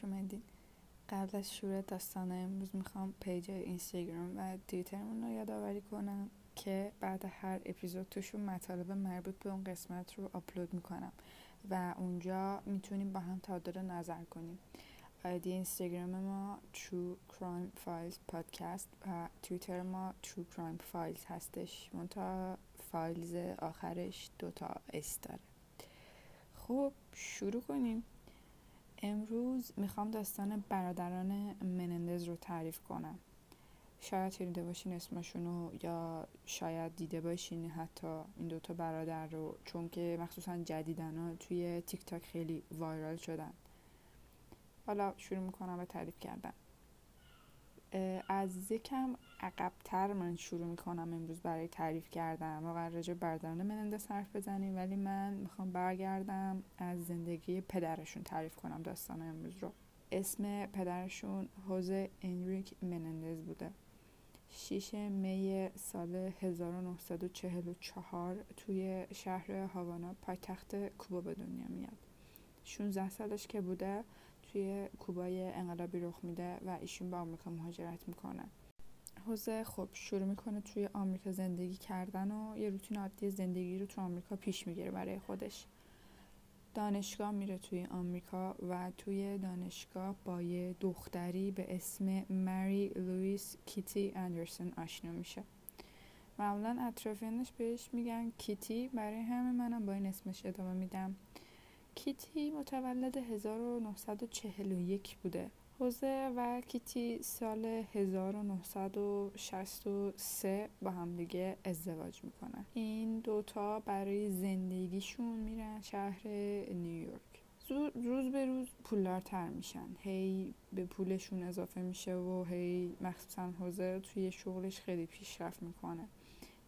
خوش قبل از شروع داستان امروز می‌خوام page اینستاگرام و توییترمون رو یادآوری کنم که بعد هر اپیزود توشون مطالب مربوط به اون قسمت رو آپلود می‌کنم و اونجا می‌تونیم با هم تبادل نظر کنیم. ID اینستاگرام ما True Crime Files Podcast و توییتر ما True Crime Files هستش. منتها Files آخرش دوتا S داره. خب شروع کنیم. امروز می‌خوام داستان برادران منندز رو تعریف کنم. شاید شنیده باشین اسمشون یا شاید دیده باشین حتی این دوتا برادر رو چون که مخصوصا جدیدن ها توی تیک تاک خیلی وایرال شدن. حالا شروع می‌کنم به تعریف کردن. از یکم عقبتر من شروع می‌کنم امروز برای تعریف کردن. ما قرار راجع برادران منندس حرف بزنیم ولی من می‌خوام برگردم از زندگی پدرشون تعریف کنم داستان امروز رو. اسم پدرشون حوزه انریک منندز بوده. 6 می سال 1944 توی شهر هاوانا پایتخت کوبا به دنیا میاد. 16 سالش که بوده توی کوبای انقلابی رخ میده و ایشون به آمریکا مهاجرت می‌کنه. حوزه خب شروع می‌کنه توی آمریکا زندگی کردن و یه روتین عادی زندگی رو تو آمریکا پیش می‌گیره برای خودش. دانشگاه میره توی آمریکا و توی دانشگاه با یه دختری به اسم مری لویس کیتی اندرسون آشنا میشه. معمولا اطرافیانش بهش میگن کیتی. برای همه منم با این اسمش ادامه میدم. کیتی متولد 1941 بوده. حوزه و کیتی سال 1963 با همدیگه ازدواج می‌کنن. این دوتا برای زندگیشون میرن شهر نیویورک. روز به روز پولدارتر میشن. هی به پولشون اضافه میشه و هی مخصوصا خوزه توی شغلش خیلی پیشرفت می‌کنه.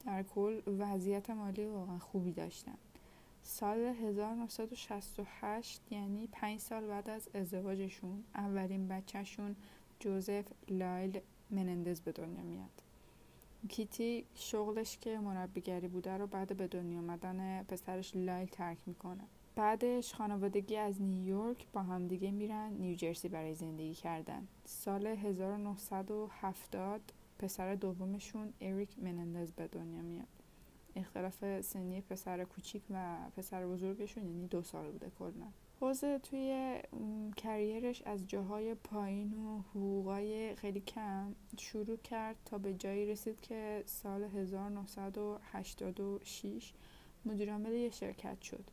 در کل وضعیت مالی واقعا خوبی داشتن. سال 1968 یعنی پنج سال بعد از ازدواجشون اولین بچهشون جوزف لایل منندز به دنیا میاد. کیتی شغلش که مربیگری بوده رو بعد به دنیا آمدن پسرش لایل ترک می‌کنه. بعدش خانوادگی از نیویورک با همدیگه میرن نیوجرسی برای زندگی کردن. سال 1970 پسر دومشون اریک منندز به دنیا میاد. اختلاف سنی پسر کوچیک و پسر بزرگشون یعنی دو سال بوده کلا. حوزه توی کریرش از جاهای پایین و حقوقای خیلی کم شروع کرد تا به جایی رسید که سال 1986 مدیرعامل یه شرکت شد.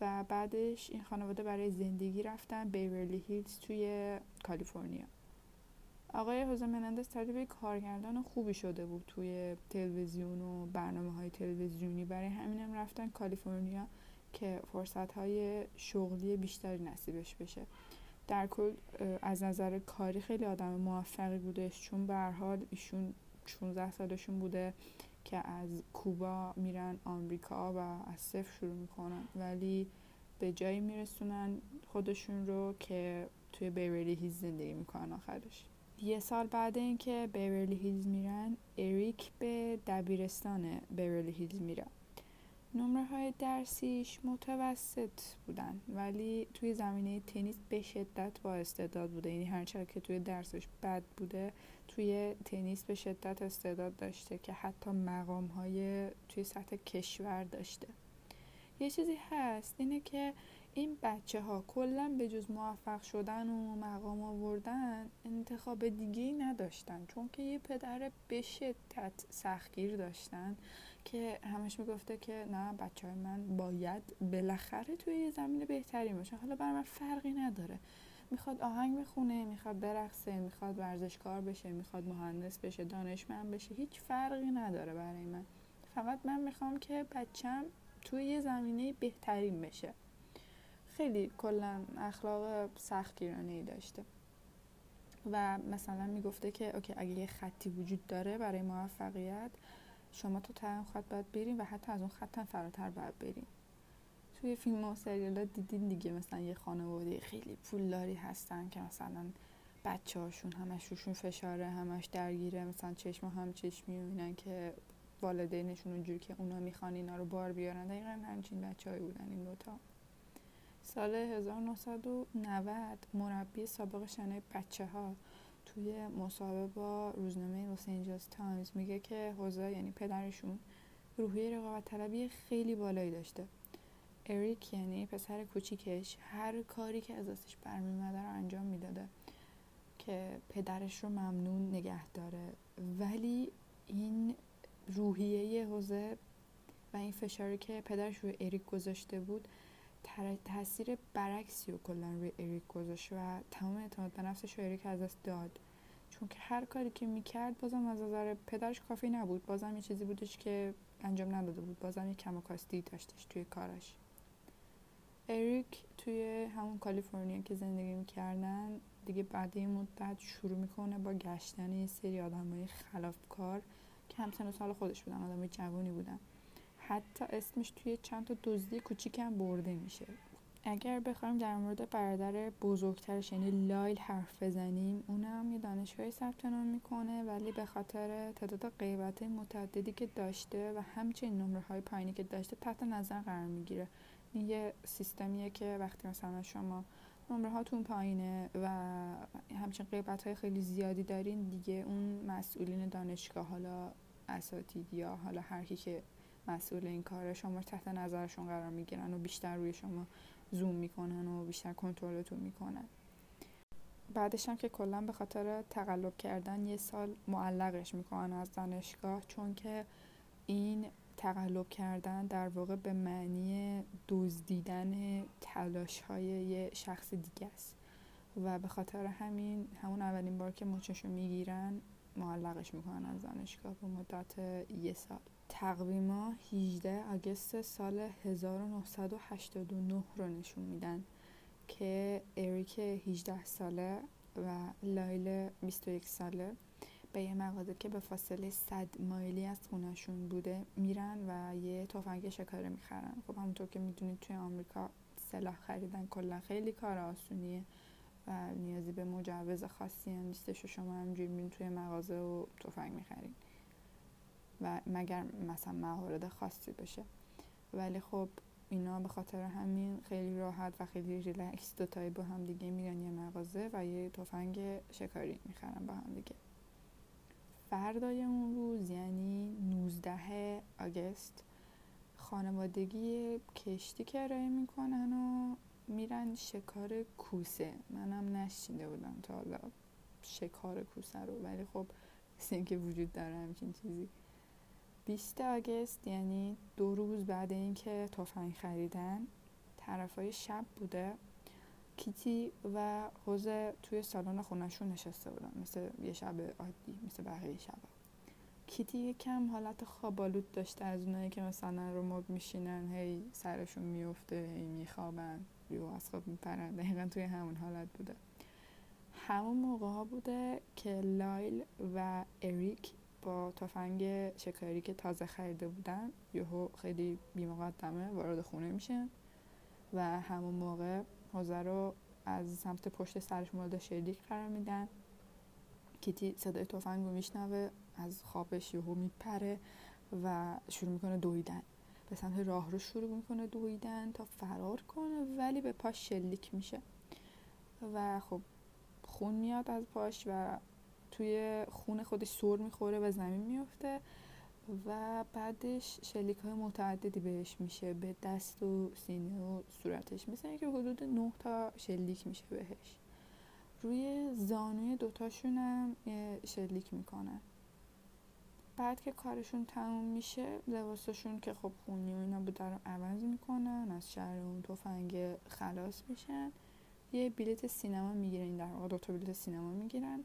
و بعدش این خانواده برای زندگی رفتن بیورلی هیلز توی کالیفرنیا. آقای حوزه منندس تبدیل کارگردان خوبی شده بود توی تلویزیون و برنامه های تلویزیونی. برای همینم رفتن کالیفرنیا که فرصت های شغلی بیشتری نصیبش بشه. در کل از نظر کاری خیلی آدم موفقی بودش چون به حال ایشون 16 سالشون بوده که از کوبا میرن آمریکا و از صفر شروع می‌کنن. ولی به جایی میرسونن خودشون رو که توی بیوری هیز زندگی می‌کنن آخرش. یه سال بعد اینکه بیورلی هیلز میرن اریک به دبیرستان بیورلی هیلز میره. نمره های درسیش متوسط بودن ولی توی زمینه تنیس به شدت با استعداد بوده. یعنی هرچند که توی درسش بد بوده توی تنیس به شدت استعداد داشته که حتی مقام های توی سطح کشور داشته. یه چیزی هست اینه که این بچه ها کلا به جز موفق شدن و مقام آوردن انتخاب دیگه نداشتن چون که یه پدر به شدت سختگیر داشتن که همش می‌گفته که نه بچه های من باید بالاخره توی یه زمین بهتری باشن. حالا برای من فرقی نداره. می‌خواد آهنگ بخونه می‌خواد برقصه می‌خواد ورزشکار بشه می‌خواد مهندس بشه دانشمند بشه هیچ فرقی نداره برای من. فقط من می‌خوام که بچم توی یه زمینه بهترین بشه. خیلی کلا اخلاق سختگیرانه ای داشته. و مثلا می‌گفته که اوکی اگه یه خطی وجود داره برای موفقیت شما تو تا خط باید برین و حتی از اون خط هم فراتر باید برین توی فیلم و سریال دیدین دیگه مثلا یه خانواده خیلی پولداری هستن که مثلا بچه هاشون همش روشون فشاره همش درگیره مثلا چشم هم چشمی می‌بینن که والدینشون اونجوری که اونا می‌خوان اینا رو بار بیارن. دقیقا همچین بچه بودن این دوتا. سال 1990 مربی سابق شنای بچه ها توی مصاحبه با روزنامه لس آنجلس تایمز میگه که حوزه یعنی پدرشون روحیه رقابت طلبی خیلی بالایی داشته. اریک یعنی پسر کوچیکش هر کاری که از دستش برمیومده رو انجام می‌داده که پدرش رو ممنون نگه داره. ولی این روحیه حوزه و این فشاری که پدرش روی اریک گذاشته بود تاثیر برعکسی و کلا روی اریک گذاشت و تمام اعتماد به نفسش رو اریک از دست داد. چون که هر کاری که می‌کرد بازم از نظر پدرش کافی نبود. بازم یه چیزی بودش که انجام نداده بود. بازم یه کم داشتش توی کارش. اریک توی همون کالیفرنیا که زندگی می‌کردن دیگه بعد این مدت شروع می‌کنه با گشتن یه سری آدم های خلافکار که همسن و سال خودش بودن آدم های جوانی بودن. حتی اسمش توی چند تا دزدی کوچیک هم برده میشه. اگر بخوایم در مورد برادر بزرگترش یعنی لایل حرف بزنیم اونم یه دانشگاهی ثبت نام می‌کنه ولی به خاطر تعداد غیبت متعددی که داشته و همچنین نمره های پایینی که داشته تحت نظر قرار می‌گیره. این یه سیستمیه که وقتی مثلا شما نمره هاتون پایینه و همچنین غیبت های خیلی زیادی دارین دیگه اون مسئولین دانشگاه حالا اساتید یا حالا هر کی که مسئول این کاره. شما تحت نظرشون قرار می‌گیرن و بیشتر روی شما زوم می‌کنن و بیشتر کنترلتون می‌کنن. بعدش هم که کلا به خاطر تقلب کردن یه سال معلقش می‌کنن از دانشگاه چون که این تقلب کردن در واقع به معنی دزدیدن تلاش های یه شخص دیگه است. و به خاطر همین همون اولین بار که مچشو می‌گیرن معلقش می‌کنن از دانشگاه به مدت یه سال. تقویما 18 آگست سال 1989 رو نشون میدن که اریک 18 ساله و لایل 21 ساله به یه مغازه که به فاصله 100 مایلی از خونشون بوده میرن و یه تفنگ شکاری می‌خرن. خب همونطور که می‌دونید توی آمریکا سلاح خریدن کلا خیلی کار آسونیه و نیازی به مجوز خاصی هم نیستش و شما همجوری میرین توی مغازه و تفنگ می‌خرین و مگر مثلا موارد خاصی بشه ولی خب اینا به خاطر همین خیلی راحت و خیلی ریلکس دوتایی با هم دیگه میرن یه مغازه و یه تفنگ شکاری می‌خرن با هم دیگه. فردای اون روز یعنی 19 آگست خانوادگی کشتی کرایه می‌کنن و میرن شکار کوسه. منم نشینده بودم تا حالا شکار کوسه رو. ولی خب اینکه وجود داره همچین چیزی. 20 آگست یعنی دو روز بعد اینکه تفنگ خریدن طرفای شب بوده. کیتی و حوزه توی سالن خونشون نشسته بودن مثل یه شب عادی مثل بقیه شب کیتی یکم حالت خوابالود داشته از اونایی که مثلا رو مد میشینن هی سرشون میفته هی میخوابن یو از خواب میپرن. دقیقا توی همون حالت بوده. همون موقع ها بوده که لایل و اریک با تفنگ شکاری که تازه خریده بودن یهو خیلی بیمقدمه وارد خونه میشه و همون موقع حوزه رو از سمت پشت سرش مورد شلیک قرار میدن. کیتی صدای تفنگ رو میشنوه از خوابش یهو میپره و شروع می‌کنه دویدن. به سمت راه رو شروع می‌کنه دویدن تا فرار کنه ولی به پاش شلیک میشه. و خب خون میاد از پاش و توی خون خودش سر می‌خوره و زمین میفته و بعدش شلیک های متعددی بهش میشه به دست و سینه و صورتش. مثل اینکه حدود نه تا شلیک میشه بهش. روی زانوی دوتاشون هم شلیک می‌کنن. بعد که کارشون تموم میشه لباسشون که خب خونی و اینا بوده رو عوض می‌کنن از شهر اون تفنگ خلاص میشن. یه بلیت سینما می‌گیرن در واقع دوتا بلیت سینما می‌گیرن.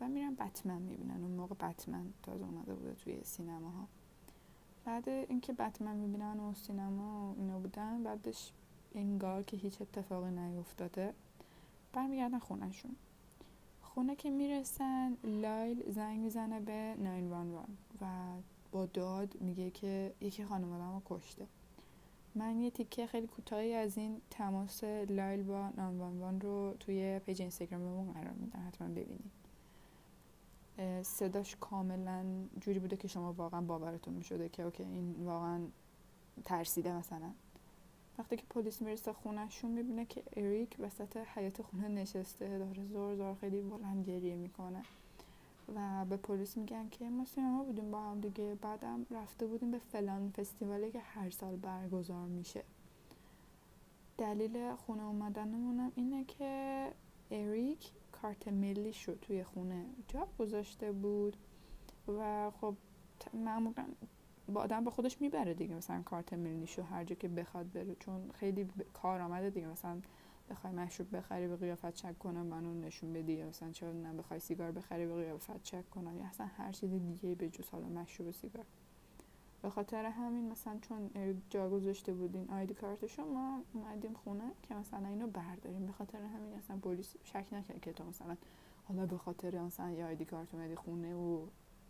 و میرن بتمن می‌بینن اون موقع بتمن تازه اومده بوده توی سینما ها بعد اینکه بتمن می‌بینن و سینما اینا بودن بعدش انگار که هیچ اتفاقی نیفتاده برمیگردن خونهشون. خونه که می‌رسن لایل زنگ می‌زنه به 911 و با داد میگه که یکی خانوادم رو کشته. من یه تیکه خیلی کوتاهی از این تماس لایل با 911 رو توی پیج اینستاگراممون قرار میدم حتما ببینید صداش کاملا جوری بوده که شما واقعا باورتون می‌شده که اوکی این واقعا ترسیده مثلا. وقتی که پلیس می‌رسه خونهشون می‌بینه که اریک وسط حیات خونه نشسته داره زور زور خیلی بلند گریه می‌کنه و به پلیس میگن که ما سینما بودیم با هم دیگه بعدم رفته بودیم به فلان فستیوالی که هر سال برگزار میشه. دلیل خونه اومدنمونم اینه که اریک کارت ملی شو توی خونه. جا گذاشته بود و خب معمولا با آدم با خودش می‌بره دیگه. مثلا کارت ملیشو هر جا که بخواد بره. چون خیلی کار آمده دیگه. مثلا بخوای مشروب بخری به قیافت چک کنم منو نشون بدی. مثلا چرا نه بخوای سیگار بخری به قیافت چک کنم یا اصلا هر چیز دیگه به جز حالا مشروب سیگار. به خاطر همین مثلا چون جا گذاشته بودین آیدی کارتشو ما اومدیم خونه که مثلا اینو برداریم به خاطر همین اصلا پلیس شک نکرد که تو مثلا حالا به خاطر مثلا یه آیدی کارت اومدی خونه و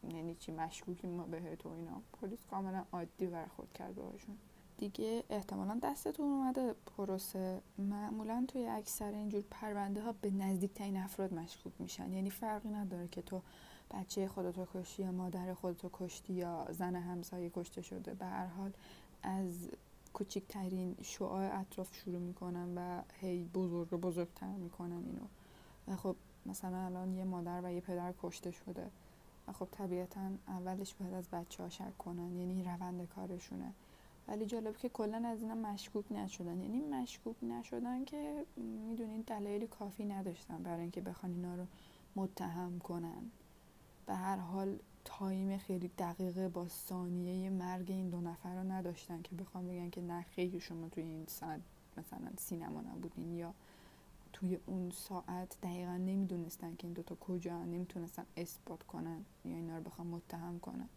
یعنی چی مشکوکی ما به تو اینا. پلیس کاملا عادی برخورد کرد باهاشون. دیگه احتمالا دستتون اومده. پروسه معمولا توی اکثر اینجور پرونده ها به نزدیکترین افراد مشکوک میشن. یعنی فرقی نداره که تو بچه خودتو کشتی یا مادر خودتو کشتی یا زن همسایه کشته شده به هر حال از کوچکترین شعاع اطراف شروع می‌کنن و هی بزرگ بزرگتر می‌کنن اینو. و خب مثلا الان یه مادر و یه پدر کشته شده و خب طبیعتا اولش باید از بچه ها شک کنن یعنی روند کارشونه. ولی جالب که کلا از اینا مشکوک نشدن. یعنی مشکوک نشدن که می‌دونین دلایلی کافی نداشتن برای اینکه بخوان اینا رو متهم کنن. به هر حال تایم خیلی دقیقه با ثانیه مرگ این دو نفر رو نداشتن که بخوام بگن که نه خیلی شما توی این ساعت مثلا سینما نبودین یا توی اون ساعت دقیقا نمی‌دونستن که این دوتا کجا نمی‌تونستن اثبات کنن یا اینا رو بخوام متهم کنن.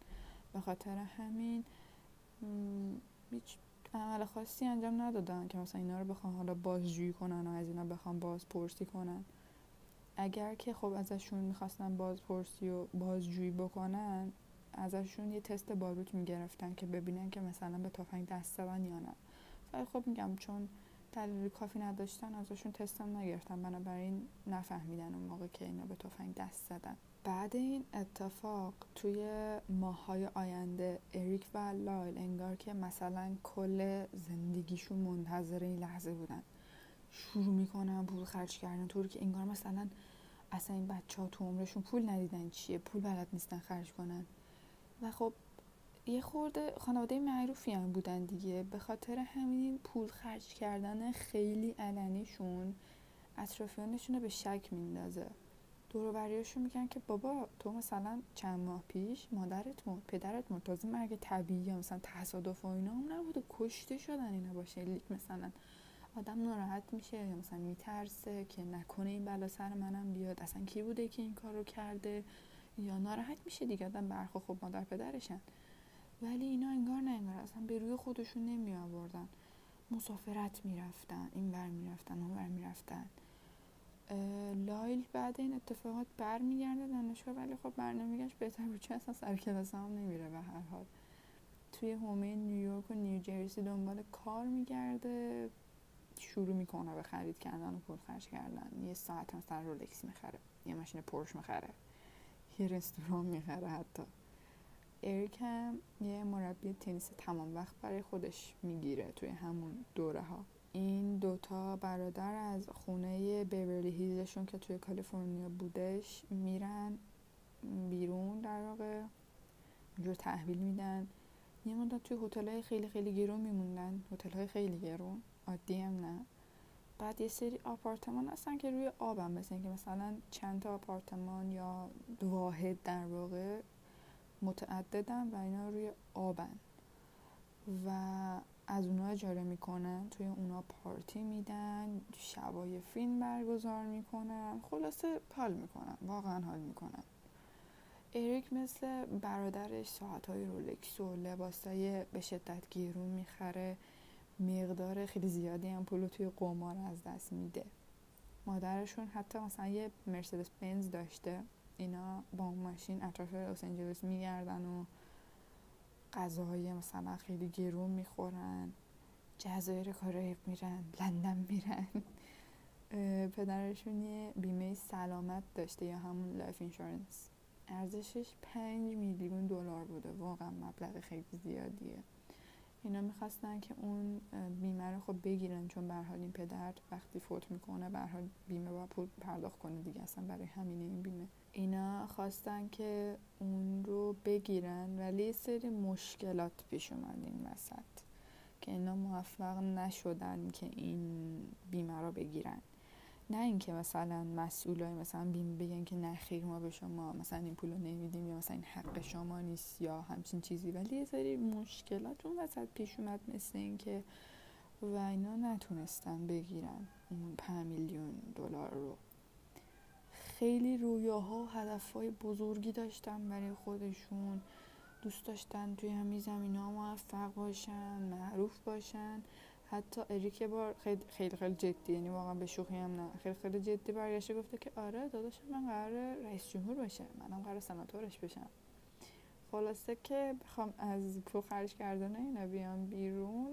به خاطر همین هیچ عمل خاصی انجام ندادن که مثلا اینا رو بخوام حالا بازجویی کنن و از اینا بخوام بازپرسی کنن. اگر که خب ازشون می‌خواستن بازپرسی و بازجویی بکنن ازشون یه تست باروت می‌گرفتن که ببینن که مثلا به تفنگ دست زدن یا نه. ولی خب میگم چون دلیل کافی نداشتن ازشون تستم نگرفتن. بنابراین نفهمیدن اون موقع که اینا به تفنگ دست زدن. بعد این اتفاق توی ماهای آینده اریک و لایل انگار که مثلا کل زندگیشون منتظر این لحظه بودن. شروع می‌کنن پول خرج کردن. طوری که انگار مثلا اصلا این بچه ها تو عمرشون پول ندیدن چیه پول بلد نیستن خرج کنن. و خب یه خورده خانواده معروفی هم بودن دیگه. به خاطر همین پول خرج کردن خیلی علنیشون اطرافیانشون رو به شک میندازه. دوروبریاشون میگن که بابا تو مثلا چند ماه پیش مادرت مرد پدرت مرد تازه مرگ طبیعی یا مثلا تصادف و اینا هم نبوده. کشته شدن اینا باشه مثلا. آدم ناراحت میشه یا مثلا میترسه که نکنه این بلا سر منم بیاد اصلا کی بوده که این کارو کرده؟ یا ناراحت میشه دیگه آدم برخو خب مادر پدرشن. ولی اینا انگار نه انگار اصلا به روی خودشون نمی آوردن مسافرت می‌رفتن این بر می‌رفتن اون بر می‌رفتن. لایل بعد این اتفاقات برمیگرده دانشگاه ولی خب برنمیگشت بهتر بود چه اصلا سر کلاس هم نمیره به هر حال. توی حومه نیویورک و نیوجرسی دنبال کار میگرده. شروع می‌کنه به خرید کردن و پول خرج کردن. یه ساعت مثلا رولکس می‌خره. یه ماشین پرش می‌خره. یه رستوران می‌خره حتی. اریک هم یه مربی تنیس تمام وقت برای خودش می‌گیره توی همون دوره ها این دوتا برادر از خونه بیورلی هیلزشون که توی کالیفرنیا بودش میرن بیرون در واقع. اونجور تحویل میدن. یه مدت توی هتل خیلی خیلی گرون میموندن. هتل خیلی گرون. عادی هم نه. بعد یه سری آپارتمان هستن که روی آبم مثل که مثلا چند تا آپارتمان یا واحد در واقع متعددن و اینا روی آبن. و از اونا اجاره می‌کنن توی اونا پارتی میدن شبای فیلم برگزار می‌کنن خلاصه حال می‌کنن واقعا حال می‌کنن. اریک مثل برادرش ساعت های رولکس و لباس به شدت گرون می‌خره. مقدار خیلی زیادی هم پولو توی قمار از دست میده. مادرشون حتی مثلا یه مرسدس بنز داشته. اینا با اون ماشین اطراف لس آنجلس میگردن و غذاهای مثلا خیلی گرون می‌خورن جزایر کارائیب میرن لندن میرن. پدرشون یه بیمه سلامت داشته یا همون life insurance ارزشش پنج میلیون دلار بوده. واقعا مبلغ خیلی زیادیه. اینا می‌خواستن که اون بیمه رو خب بگیرن چون به حال این پدر وقتی فوت می‌کنه به حال بیمه با پول پرداخت کنه دیگه اصلا برای همینه این بیمه. اینا خواستن که اون رو بگیرن ولی سری مشکلات پیش اومد این وسط که اینا موفق نشدن که این بیمه رو بگیرن. نه اینکه مثلا مسئولای مثلا بیم بگن که نه خیر ما به شما مثلا این پول نمیدیم یا مثلا این حق شما نیست یا همچین چیزی. ولی یه سری مشکلات اون وسط پیش اومد مثل اینکه و اینا نتونستن بگیرن اون 5 میلیون دلار رو. خیلی رویاها و هدفهای بزرگی داشتن برای خودشون. دوست داشتن توی همین زمین ها موفق باشن معروف باشن. حتی اریک یه بار خیلی خیلی خیلی جدی یعنی واقعا به شوخی هم نه. خیلی خیلی جدی برگشته گفته که آره داداش من قرار رئیس جمهور باشه منم قرار سناتورش بشم. خلاصه که بخوام از پول خرج کردن اینا بیام بیرون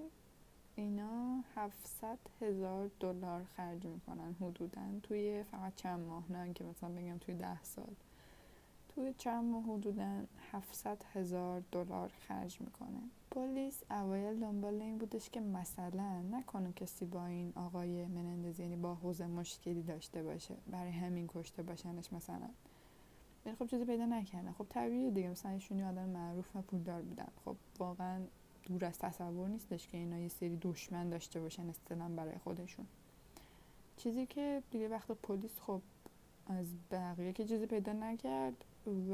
اینا 700 هزار دلار خرج می‌کنن حدودا توی فقط چند ماه نه که مثلا بگم توی ده سال. توی چند ماه حدودا 700 هزار دلار خرج می‌کنه. پلیس اوایل دنبال این بودش که مثلا نکنه کسی با این آقای منندز یعنی با حوزه مشکلی داشته باشه برای همین کشته باشنش مثلا. یعنی خب چیزی پیدا نکردن خب طبیعیه دیگه. مثلا ایشونی آدم معروف و پولدار بودن. خب واقعا دور از تصور نیستش که اینا یه سری دشمن داشته باشن اصطلاحا برای خودشون. چیزی که دیگه وقت پلیس خب از بقیه که چیزی پیدا نکرد و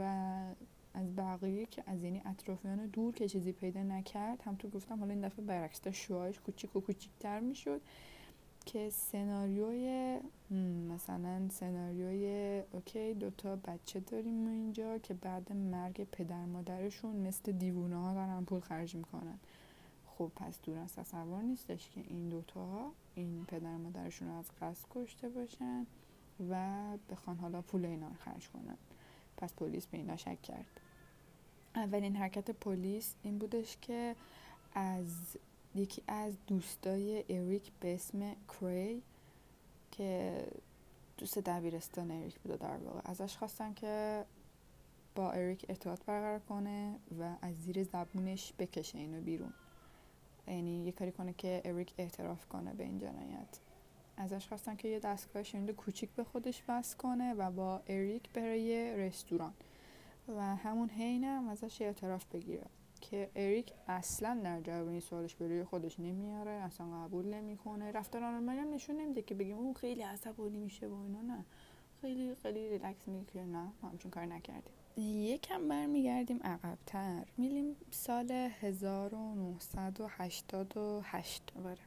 از بقیه که از یعنی اطرافیان دور که چیزی پیدا نکرد هم تو گفتم حالا این دفعه برعکس تا شوهاش کوچیک و کوچیکتر می‌شد که سناریوی مثلا سناریوی اوکی دوتا بچه داریم اینجا که بعد مرگ پدر مادرشون مثل دیوونه ها دارن پول خرج می‌کنن. خب پس دور از تصور نیستش که این دوتا این پدر مادرشون رو از قصد کشته باشن و بخوان حالا پول اینا رو خرج کنن. پس پلیس به اینا شک کرد. اولین حرکت پلیس این بودش که از یکی از دوستای اریک به اسم کری که دوست دبیرستان اریک بوده در واقع ازش خواستن که با اریک ارتباط برقرار کنه و از زیر زبونش بکشه اینو بیرون. یعنی یه کاری کنه که اریک اعتراف کنه به این جنایت. ازش خواستن که یه دستگاه شنیده کوچیک به خودش وصل کنه و با اریک بره یه رستوران. و همون حینم ازش اعتراف بگیره که اریک اصلا در جواب این سوالش به خودش نمیاره اصلا قبول نمی‌کنه. رفتار نرمالی هم نشون نمیده که بگیم اون خیلی عصبانی میشه و اینا نه. خیلی خیلی ریلکس میگه نه ما همچون کار نکردیم. یکم برمیگردیم عقبتر. میلیم سال 1988 باره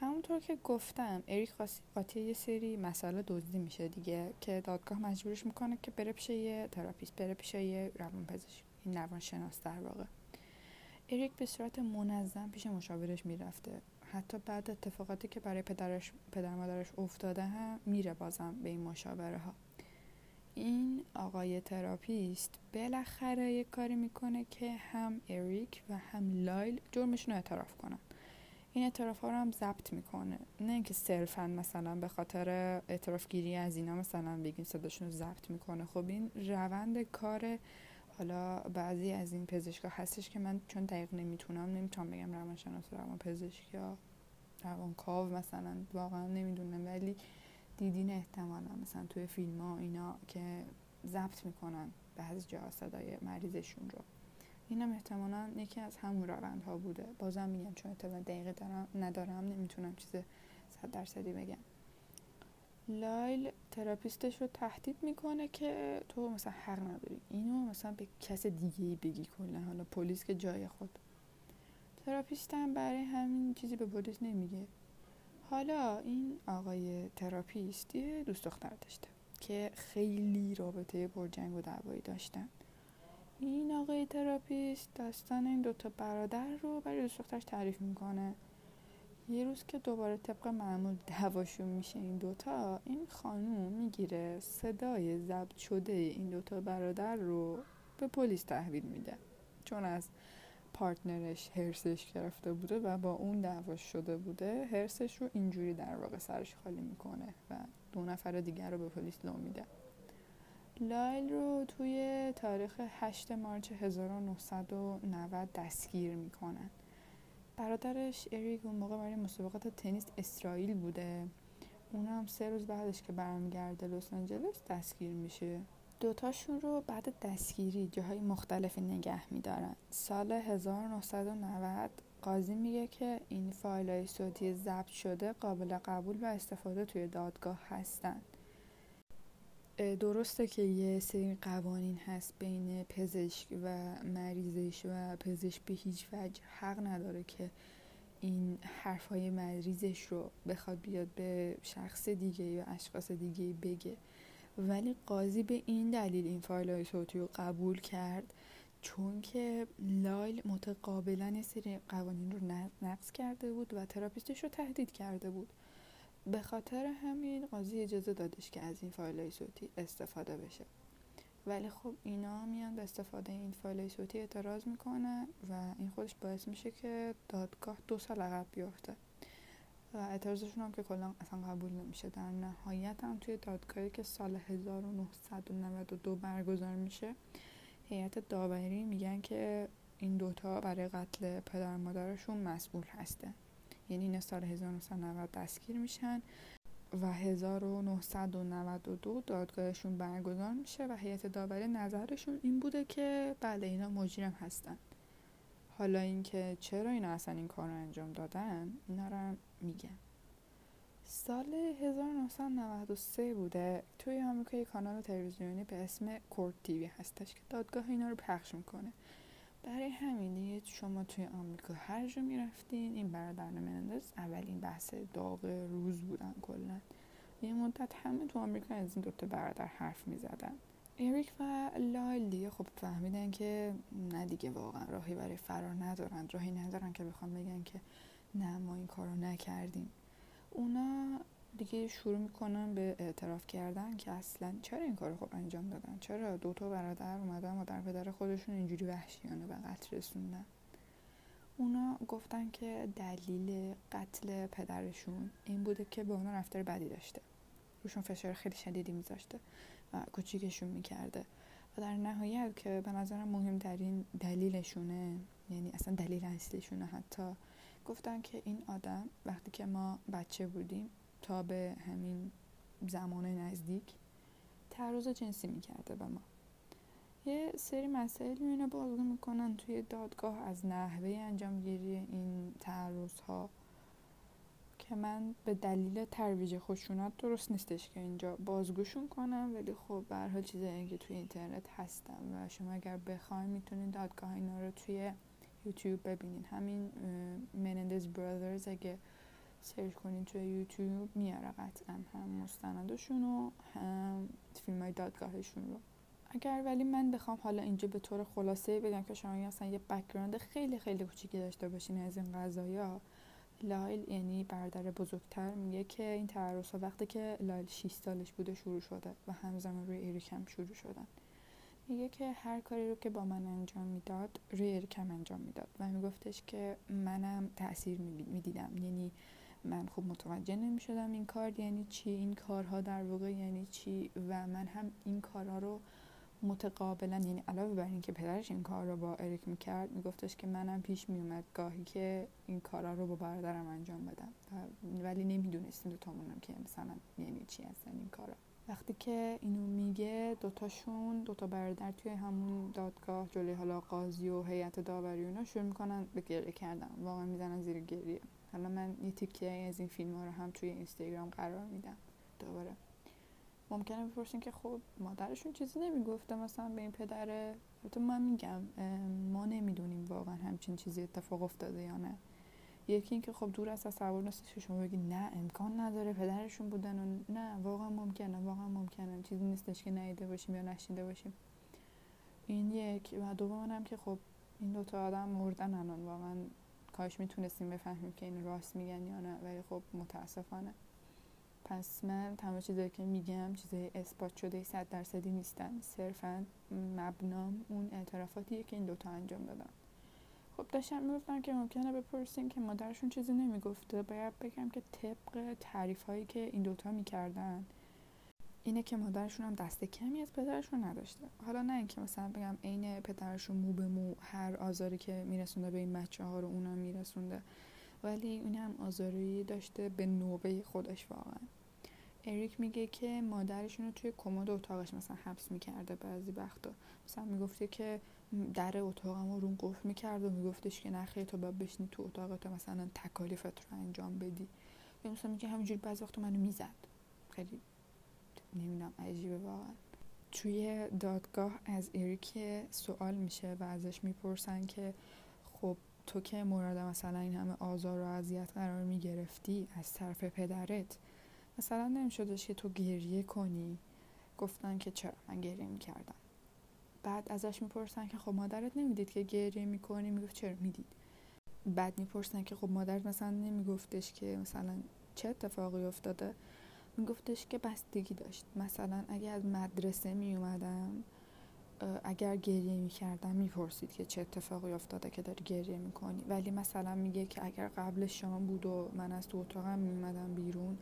همونطور که گفتم اریک قاطی یه سری مسئله دزدی میشه دیگه که دادگاه مجبورش می‌کنه که بره پیش یه therapist بره پیش یه روانپزشک این روانشناس در واقع. اریک به صورت منظم پیش مشاورش می‌رفته. حتی بعد اتفاقاتی که برای پدرش پدر مادرش افتاده هم میره بازم به این مشاوره ها. این آقای therapist بالاخره یه کاری می‌کنه که هم اریک و هم لایل جرمشون رو اعتراف کنن. این اعتراف ها رو هم ضبط می‌کنه. نه اینکه صرفا مثلا به خاطر اعتراف گیری از اینا مثلا بگیم صداشون رو ضبط می‌کنه. خب این روند کار حالا بعضی از این پزشکا هستش که من چون دقیق نمی‌تونم نمی‌تونم بگم روانشناس روان پزشک یا روانکاو مثلا واقعا نمی‌دونم ولی دیدین احتمالا مثلا توی فیلم ها اینا که ضبط می‌کنن بعضی جا صدای مریضشون رو. اینم احتمالا یکی از همون روندها بوده. بازم میگم چون اطلاع دقیق دارم ندارم نمی‌تونم چیز صد درصدی بگم. لایل therapist ش رو تهدید می‌کنه که تو مثلا حق نداری. اینو مثلا به کس دیگه بگی کلا. حالا پلیس که جای خود. therapist هم برای همین چیزی به پلیس نمیگه. حالا این آقای therapist یه دوست دختر داشته که خیلی رابطه جنگ و دعوایی داشتن. این آقای therapist داستان این دوتا برادر رو برای دوست تعریف می‌کنه. یه روز که دوباره طبق معمول دعواشون میشه این دوتا این خانوم می‌گیره صدای ضبط شده این دوتا برادر رو به پلیس تحویل میده. چون از partner ش حرصش گرفته بوده و با اون دعواش شده بوده حرصش رو اینجوری در واقع سرش خالی می‌کنه و دو نفر دیگر رو به پلیس لو میده. لایل رو توی تاریخ 8 مارچ 1990 دستگیر می‌کنن. برادرش اریک اون موقع برای مسابقات تنیس اسرائیل بوده. اون هم سه روز بعدش که برمیگرده لس آنجلس دستگیر میشه. دوتاشون رو بعد دستگیری جاهای مختلفی نگه میدارن. سال 1990 قاضی میگه که این فایل های صوتی ضبط شده قابل قبول و استفاده توی دادگاه هستن. درسته که یه سری قوانین هست بین پزشک و مریضش و پزشک به هیچ وجه حق نداره که این حرفای مریضش رو بخواد بیاد به شخص دیگه یا اشخاص دیگه بگه. ولی قاضی به این دلیل این فایل های صوتی رو قبول کرد چون که لایل متقابلا سری قوانین رو نقض کرده بود و تراپیستش رو تهدید کرده بود. به خاطر همین قاضی اجازه دادش که از این فایل های صوتی استفاده بشه. ولی خب اینا میان به استفاده این فایل های صوتی اعتراض می‌کنن و این خودش باعث میشه که دادگاه دو سال عقب بیفته. و اعتراضشون هم که کلا اصلا قبول نمیشه. در نهایت هم توی دادگاهی که سال 1992 برگزار میشه هیئت داوری میگن که این دوتا برای قتل پدر مادرشون مسئول هستن. یعنی این سال 1990 دستگیر میشن و 1992 دادگاهشون برگزار میشه و هیئت داوری نظرشون این بوده که بله اینا مجرم هستن. حالا اینکه چرا اینا اصلا این کار انجام دادن اینا رو میگن سال 1993 بوده توی آمریکا یک کانال تلویزیونی به اسم کورت تیوی هستش که دادگاه اینا رو پخش می‌کنه. برای همین شما توی آمریکا هر جا می‌رفتین این برادران منندز اولین بحث داغ روز بودن کلا. یه مدت همه تو آمریکا از این دوتا برادر حرف می‌زدن. اریک و لایل دیگه خب فهمیدن که نه دیگه واقعا راهی برای فرار ندارن راهی ندارن که بخوام بگن که نه ما این کارو نکردیم. اونا دیگه شروع می‌کنن به اعتراف کردن که اصلا چرا این کار خب انجام دادن؟ چرا دو تا برادر اومدن و در پدر خودشون اینجوری وحشیانه به قتل رسوندن؟ اونا گفتن که دلیل قتل پدرشون این بوده که به اونا رفتار بدی داشته. روشون فشار خیلی شدیدی میذاشته و کوچیکشون می‌کرده. و در نهایت که به نظرم مهمترین دلیلشونه یعنی اصلا دلیل اصلیشونه حتی گفتن که این آدم وقتی که ما بچه بودیم تا به همین زمان نزدیک تعرض جنسی می‌کرده به ما. یه سری مسائل اینو بازگو می‌کنن توی دادگاه از نحوه انجامگیری این تعرض ها که من به دلیل ترویج خشونت درست نیستش که اینجا بازگوشون کنم ولی خب به حال چیزایی که توی اینترنت هستم و شما اگر بخواین می‌تونید دادگاه اینا رو توی یوتیوب ببینین. همین منندز برادرز اگه سرچ کنین توی یوتیوب میاره قطعا هم مستندشون و هم فیلم های دادگاهشون رو. اگر ولی من بخوام حالا اینجا به طور خلاصه بگم که شما اصلا یه background خیلی خیلی کوچیکی داشته باشین از این قضایا لایل یعنی برادر بزرگتر میگه که این تعرض ها وقتی که لایل 6 سالش بوده شروع شده و همزمان روی اریکم شروع شدن. میگه که هر کاری رو که با من انجام می‌داد روی اریکم انجام می‌داد و میگفتش که منم تاثیر می‌دیدم. یعنی من خوب متوجه نمی شدم این کار یعنی چی این کارها در واقع یعنی چی و من هم این کارها رو متقابلا یعنی علاوه بر اینکه پدرش این کار رو با اریک می‌کرد میگفتش که منم پیش میومد گاهی که این کارها رو با برادرم انجام بدم ولی نمی‌دونستیم دوتامونم که مثلا یعنی چی هستن این کارا. وقتی که اینو میگه دوتاشون دوتا برادر توی همون دادگاه جلوی حالا قاضی و هیئت داوری اونا شروع می‌کنن به گریه کردن. واقعا می‌زنن زیر گریه. حالا من یه تیکه از این فیلم ها رو هم توی اینستاگرام قرار میدم دوباره. ممکنه بپرسین که خب مادرشون چیزی نمی‌گفته مثلا به این پدره البته من میگم ما نمی‌دونیم واقعا همچین چیزی اتفاق افتاده یا نه. یکی اینکه خب دور از تصور نیست که شما بگید نه امکان نداره پدرشون بودن و نه واقعا ممکنه واقعا ممکنه. چیزی نیستش که ندیده باشیم یا نشنیده باشیم. این یک. و دوم هم که خب این دوتا آدم مردن الان واقعا کاش می‌تونستیم بفهمیم که این راست میگن یا نه ولی خب متاسفانه. پس من تمام چیزایی که میگم چیزای اثبات شده صد درصدی نیستن. صرفا مبنام اون اعترافاتیه که این دوتا انجام دادن. خب داشتم می‌گفتن که ممکنه بپرسیم که مادرشون چیزی نمی‌گفته. باید بگم که طبق تعریف هایی که این دوتا می‌کردن اینه که مادرشون هم دست کمی از پدرشون نداشته. حالا نه اینکه مثلا بگم عین پدرشون مو به مو هر آزاری که میرسونده به این بچه ها رو اونم میرسونده. ولی این هم آزاری داشته به نوبه خودش واقعا. اریک میگه که مادرشون رو توی کمد اتاقش مثلا حبس می‌کرده بعضی وقتا. مثلا می‌گفته که در اتاقم رو رون قفل می‌کرد و میگفتش که نخیه تو باید بشنی تو اتاق تو مثلا تکالیفت رو انجام بدی. یا مثلا میگه همینجوری بعضی وقتا منو می‌زد. خیلی نمی‌دونم عجیبه واقعا. توی دادگاه از اریک سوال میشه و ازش می‌پرسن که خب تو که مورد مثلا این همه آزار و اذیت قرار می‌گرفتی از طرف پدرت مثلا نمیشدش که تو گریه کنی؟ گفتن که چرا من گریه می‌کردم. بعد ازش می‌پرسن که خب مادرت نمی‌دید که گریه می‌کنی؟ می‌گفت چرا می‌دید؟ بعد می‌پرسن که خب مادرت مثلا نمیگفتش که مثلا چه اتفاقی افتاده؟ میگفتش که بستگی داشت. مثلا اگه از مدرسه میومدم اگر گریه می‌کردم می‌پرسید که چه اتفاقی افتاده که داری گریه می‌کنی. ولی مثلا میگه که اگر قبل شام بود و من از تو اتاقم میومدم بیرون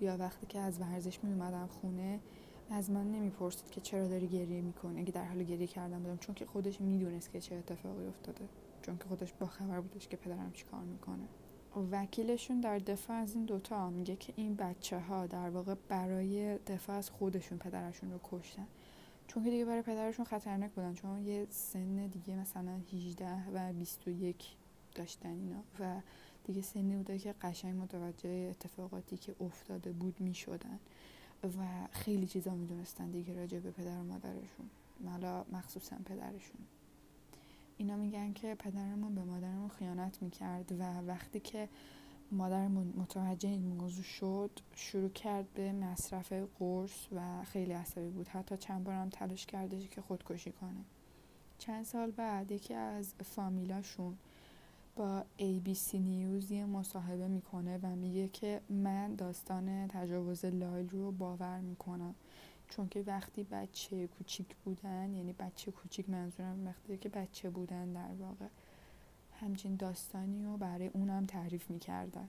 یا وقتی که از ورزش میومدم خونه از من نمی‌پرسید که چرا داری گریه می‌کنی؟ اگه در حال گریه کردم بودم. چون که خودش می‌دونست که چه اتفاقی افتاده. چون که خودش با خبر بودش که پدرم چی کار می‌کنه. وکیلشون در دفاع از این دوتا میگه که این بچه ها در واقع برای دفاع از خودشون پدرشون رو کشتن. چون که دیگه برای پدرشون خطرناک بودن چون یه سن دیگه مثلا 18 و 21 داشتن اینا و دیگه سنی بوده که قشنگ متوجه اتفاقاتی که افتاده بود می‌شدن و خیلی چیزا می‌دونستن دیگه راجع به پدر و مادرشون. حالا مخصوصا پدرشون. اینا میگن که پدرمون به مادرمون خیانت می‌کرد و وقتی که مادرمون متوجه این موضوع شد شروع کرد به مصرف قرص و خیلی عصبی بود. حتی چند بارم تلاش کرده که خودکشی کنه. چند سال بعد یکی از فامیلاشون با ABC نیوز یه مصاحبه می‌کنه و میگه که من داستان تجاوز لایل رو باور می‌کنم. چون که وقتی بچه کوچیک بودن یعنی بچه کوچیک منظورم وقتی که بچه بودن در واقع همچین داستانی رو برای اونم تعریف می‌کردن.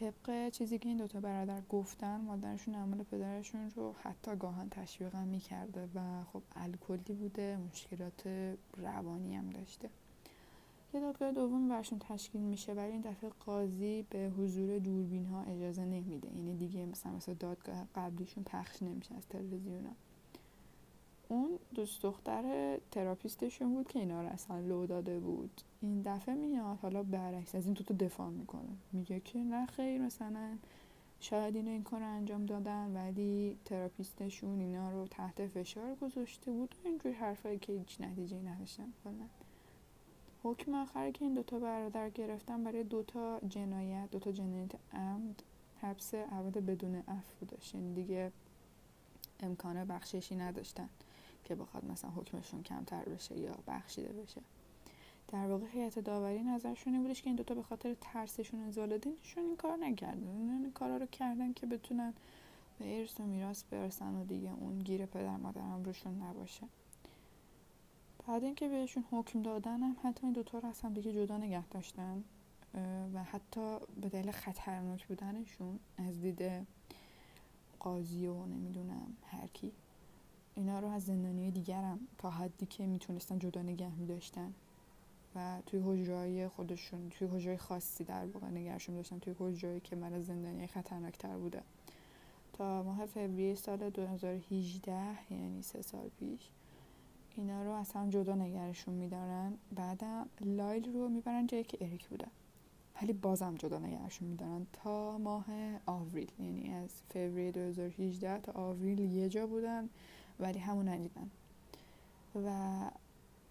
طبق چیزی که این دوتا برادر گفتن مادرشون عمل پدرشون رو حتی گاهن تشویقم می‌کرده و خب الکلی بوده مشکلات روانی هم داشته. یه دادگاه دوم برشون تشکیل میشه ولی این دفعه قاضی به حضور دوربین ها اجازه نمیده. یعنی دیگه مثلا مثلا دادگاه قبلیشون پخش نمیشه از تلویزیون ها. اون دوست دختر تراپیستشون بود که اینا رو اصلا لو داده بود. این دفعه میاد حالا برعکس از این تو دفاع می‌کنه. میگه که نه خیر مثلا شاید اینو این کار انجام دادن ولی تراپیستشون اینا رو تحت فشار گذاشته بود. و اینجور حرفایی که هیچ نتیجه نداشتن حکم آخری که این دوتا برادر گرفتن برای دوتا جنایت دوتا جنایت عمد حبس ابد بدون عفو داشت یعنی دیگه امکان بخششی نداشتن که بخواد مثلا حکمشون کمتر بشه یا بخشیده بشه. در واقع هیئت داوری نظرشون این بودش که این دوتا به خاطر ترسشون از والدینشون این کار نکردن. این کارا رو کردن که بتونن به ارث و میراث برسن و دیگه اون گیر پدر مادرم روشون نباشه. بعد اینکه بهشون حکم دادن هم حتی این دوتا رو از هم دیگه جدا نگه داشتن و حتی به دلیل خطرناک بودنشون از دید قاضی و نمی‌دونم هر کی اینا رو از زندانی دیگرم تا حدی که می‌تونستن جدا نگه میداشتن و توی حجرهای خودشون توی حجرهای خاصی در واقع نگهشون داشتن توی حجرهایی که من زندانی خطرناکتر بوده. تا ماه فوریه سال 2018 یعنی سه سال پیش اینا رو از هم جدا نگرشون میدارن. بعدم لایل رو می‌برن جایی که اریک بودن ولی بازم جدا نگرشون میدارن. تا ماه آوریل یعنی از فوریه 2018 تا آوریل یه جا بودن ولی همون ندیدن. و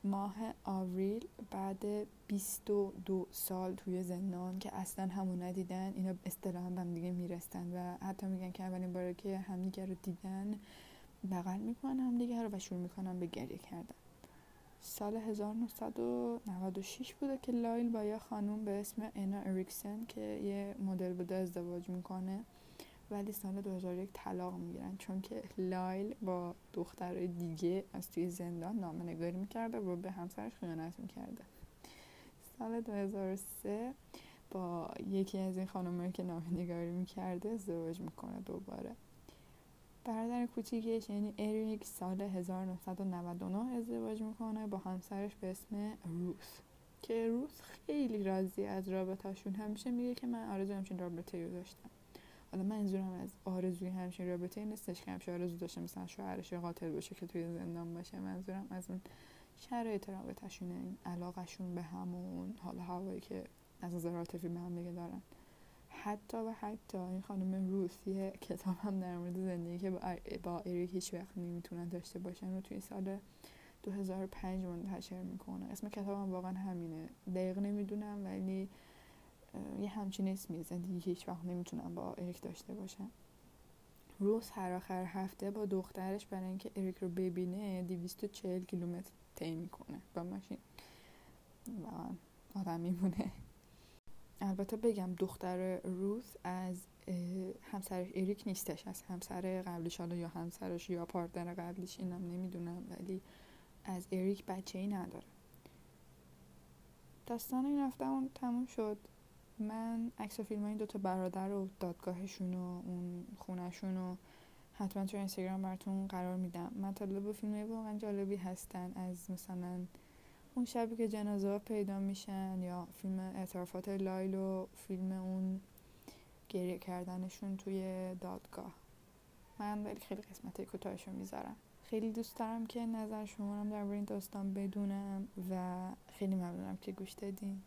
ماه آوریل بعد 22 سال توی زندان که اصلا همون ندیدن اینا اصطلاحا هم دیگه میرستن و حتی میگن که اولین باره که همدیگه رو دیدن بغل می‌کنن هم دیگه رو و شروع می‌کنن به گریه کردن. سال 1996 بوده که لایل با یه خانوم به اسم انا اریکسن که یه مدل بوده ازدواج می‌کنه ولی سال 2001 طلاق می‌گیرن چون که لایل با دختر دیگه از توی زندان نامه نگاری می‌کرده و به همسرش خیانت می‌کرده. سال 2003 با یکی از این خانومه که نامه نگاری می‌کرده ازدواج می‌کنه دوباره. برادر کوچیکش یعنی اریک سال 1999 ازدواج می‌کنه با همسرش به اسم روس که روس خیلی راضی از رابطهشون. همیشه میگه که من آرزو همچین رابطه رو داشتم. حالا منظورم از آرزوی همچین رابطه نیستش که همشه آرزو داشته مثلا شوهرش قاتل باشه که توی زندان باشه. منظورم از اون شرایط رابطهشونه این علاقهشون به همون حال هوایی که از نظر عاطفی به هم دیگه دارن. حتی و حتی این خانم روسیه کتاب هم در مورد زندگی که با اریک هیچ وقت نمی‌تونن داشته باشن و توی سال 2005 منتشر می‌کنه. اسم کتابم واقعا همینه. دقیق نمی‌دونم ولی یه همچین اسمی زندگی هیچ وقت نمی‌تونم با اریک داشته باشم روز هر آخر هفته با دخترش برای اینکه اریک رو ببینه 240 کیلومتر طی می‌کنه با ماشین. واقعا آدم میمونه. البته بگم دختر روز از همسرش اریک نیستش از همسر قبلیش حالا یا همسرش یا پارتنر قبلیش اینم نمی‌دونم ولی از اریک بچه ای نداره داستان این هفته اون تموم شد. من عکس فیلم این دوتا برادر و دادگاهشون و اون خونشون و حتما تو اینستاگرام براتون قرار میدم. مطالب فیلم واقعا جالبی هستن از مثلا اون شبی که جنازه ها پیدا میشن یا فیلم اعترافات لایل و فیلم اون گریه کردنشون توی دادگاه. من ولی خیلی قسمت کوتاهشون می‌ذارم. خیلی دوست دارم که نظر شما رو در این داستان بدونم و خیلی ممنونم که گوش دادین.